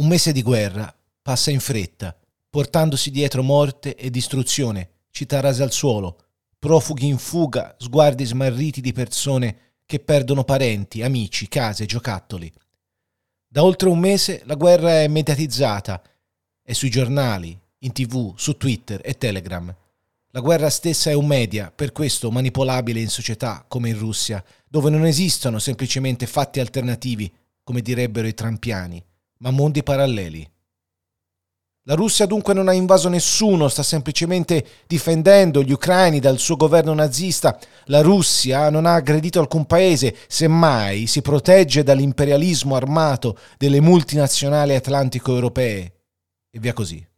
Un mese di guerra passa in fretta, portandosi dietro morte e distruzione, città rase al suolo, profughi in fuga, sguardi smarriti di persone che perdono parenti, amici, case, giocattoli. Da oltre un mese la guerra è mediatizzata, è sui giornali, in tv, su Twitter e Telegram. La guerra stessa è un media, per questo manipolabile in società come in Russia, dove non esistono semplicemente fatti alternativi, come direbbero i trampiani ma mondi paralleli. La Russia dunque non ha invaso nessuno, sta semplicemente difendendo gli ucraini dal suo governo nazista. La Russia non ha aggredito alcun paese, semmai si protegge dall'imperialismo armato delle multinazionali atlantico-europee. E via così.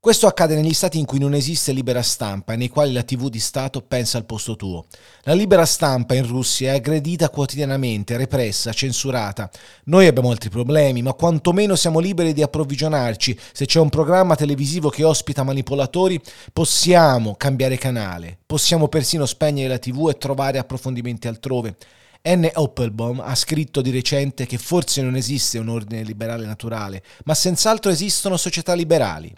Questo accade negli stati in cui non esiste libera stampa e nei quali la TV di Stato pensa al posto tuo. La libera stampa in Russia è aggredita quotidianamente, repressa, censurata. Noi abbiamo altri problemi, ma quantomeno siamo liberi di approvvigionarci. Se c'è un programma televisivo che ospita manipolatori, possiamo cambiare canale, possiamo persino spegnere la TV e trovare approfondimenti altrove. N. Applebaum ha scritto di recente che forse non esiste un ordine liberale naturale, ma senz'altro esistono società liberali.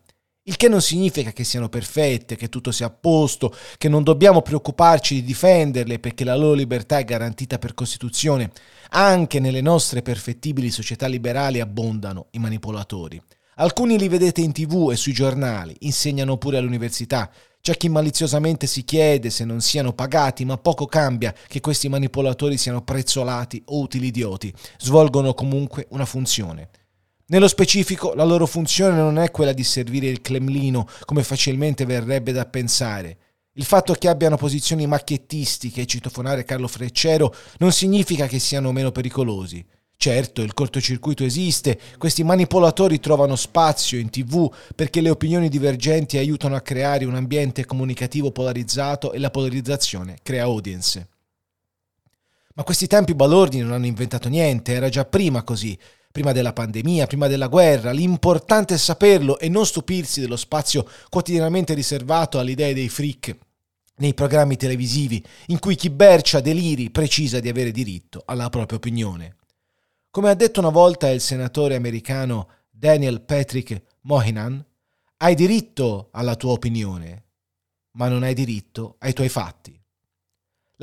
Il che non significa che siano perfette, che tutto sia a posto, che non dobbiamo preoccuparci di difenderle perché la loro libertà è garantita per Costituzione. Anche nelle nostre perfettibili società liberali abbondano i manipolatori. Alcuni li vedete in tv e sui giornali, insegnano pure all'università. C'è chi maliziosamente si chiede se non siano pagati, ma poco cambia che questi manipolatori siano prezzolati o utili idioti. Svolgono comunque una funzione. Nello specifico, la loro funzione non è quella di servire il Cremlino, come facilmente verrebbe da pensare. Il fatto che abbiano posizioni macchiettistiche, citofonare Carlo Freccero, non significa che siano meno pericolosi. Certo, il cortocircuito esiste, questi manipolatori trovano spazio in tv perché le opinioni divergenti aiutano a creare un ambiente comunicativo polarizzato e la polarizzazione crea audience. Ma questi tempi balordi non hanno inventato niente, era già prima così prima della pandemia, prima della guerra. L'importante è saperlo e non stupirsi dello spazio quotidianamente riservato alle idee dei freak nei programmi televisivi in cui chi bercia deliri precisa di avere diritto alla propria opinione. Come ha detto una volta il senatore americano Daniel Patrick Mohinan, hai diritto alla tua opinione, ma non hai diritto ai tuoi fatti.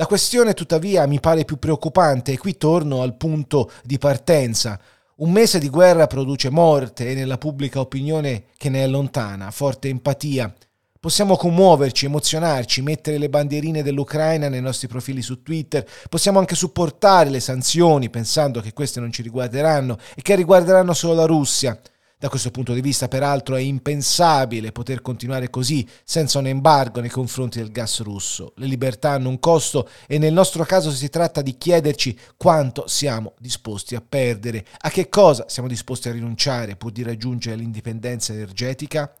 La questione tuttavia mi pare più preoccupante e qui torno al punto di partenza, un mese di guerra produce morte e nella pubblica opinione che ne è lontana, forte empatia. Possiamo commuoverci, emozionarci, mettere le bandierine dell'Ucraina nei nostri profili su Twitter, possiamo anche supportare le sanzioni pensando che queste non ci riguarderanno e che riguarderanno solo la Russia. Da questo punto di vista, peraltro, è impensabile poter continuare così, senza un embargo nei confronti del gas russo. Le libertà hanno un costo e nel nostro caso si tratta di chiederci quanto siamo disposti a perdere, a che cosa siamo disposti a rinunciare pur di raggiungere l'indipendenza energetica.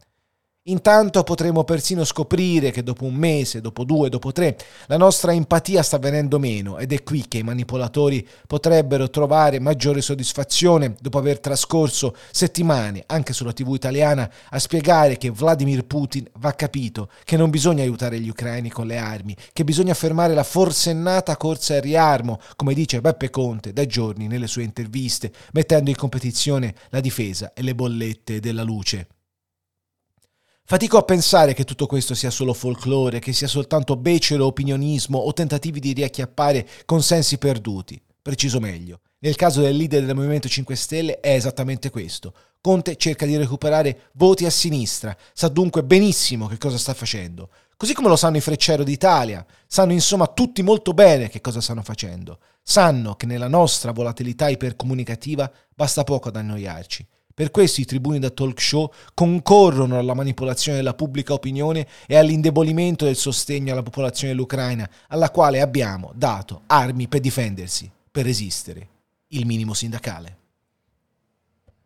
Intanto potremo persino scoprire che dopo un mese, dopo due, dopo tre, la nostra empatia sta venendo meno ed è qui che i manipolatori potrebbero trovare maggiore soddisfazione dopo aver trascorso settimane, anche sulla TV italiana, a spiegare che Vladimir Putin va capito, che non bisogna aiutare gli ucraini con le armi, che bisogna fermare la forsennata corsa al riarmo, come dice Beppe Conte da giorni nelle sue interviste, mettendo in competizione la difesa e le bollette della luce. Fatico a pensare che tutto questo sia solo folklore, che sia soltanto becero opinionismo o tentativi di riacchiappare consensi perduti. Preciso meglio. Nel caso del leader del Movimento 5 Stelle è esattamente questo. Conte cerca di recuperare voti a sinistra, sa dunque benissimo che cosa sta facendo. Così come lo sanno i Freccero d'Italia, sanno insomma tutti molto bene che cosa stanno facendo. Sanno che nella nostra volatilità ipercomunicativa basta poco ad annoiarci. Per questo i tribuni da talk show concorrono alla manipolazione della pubblica opinione e all'indebolimento del sostegno alla popolazione dell'Ucraina, alla quale abbiamo dato armi per difendersi, per resistere, il minimo sindacale.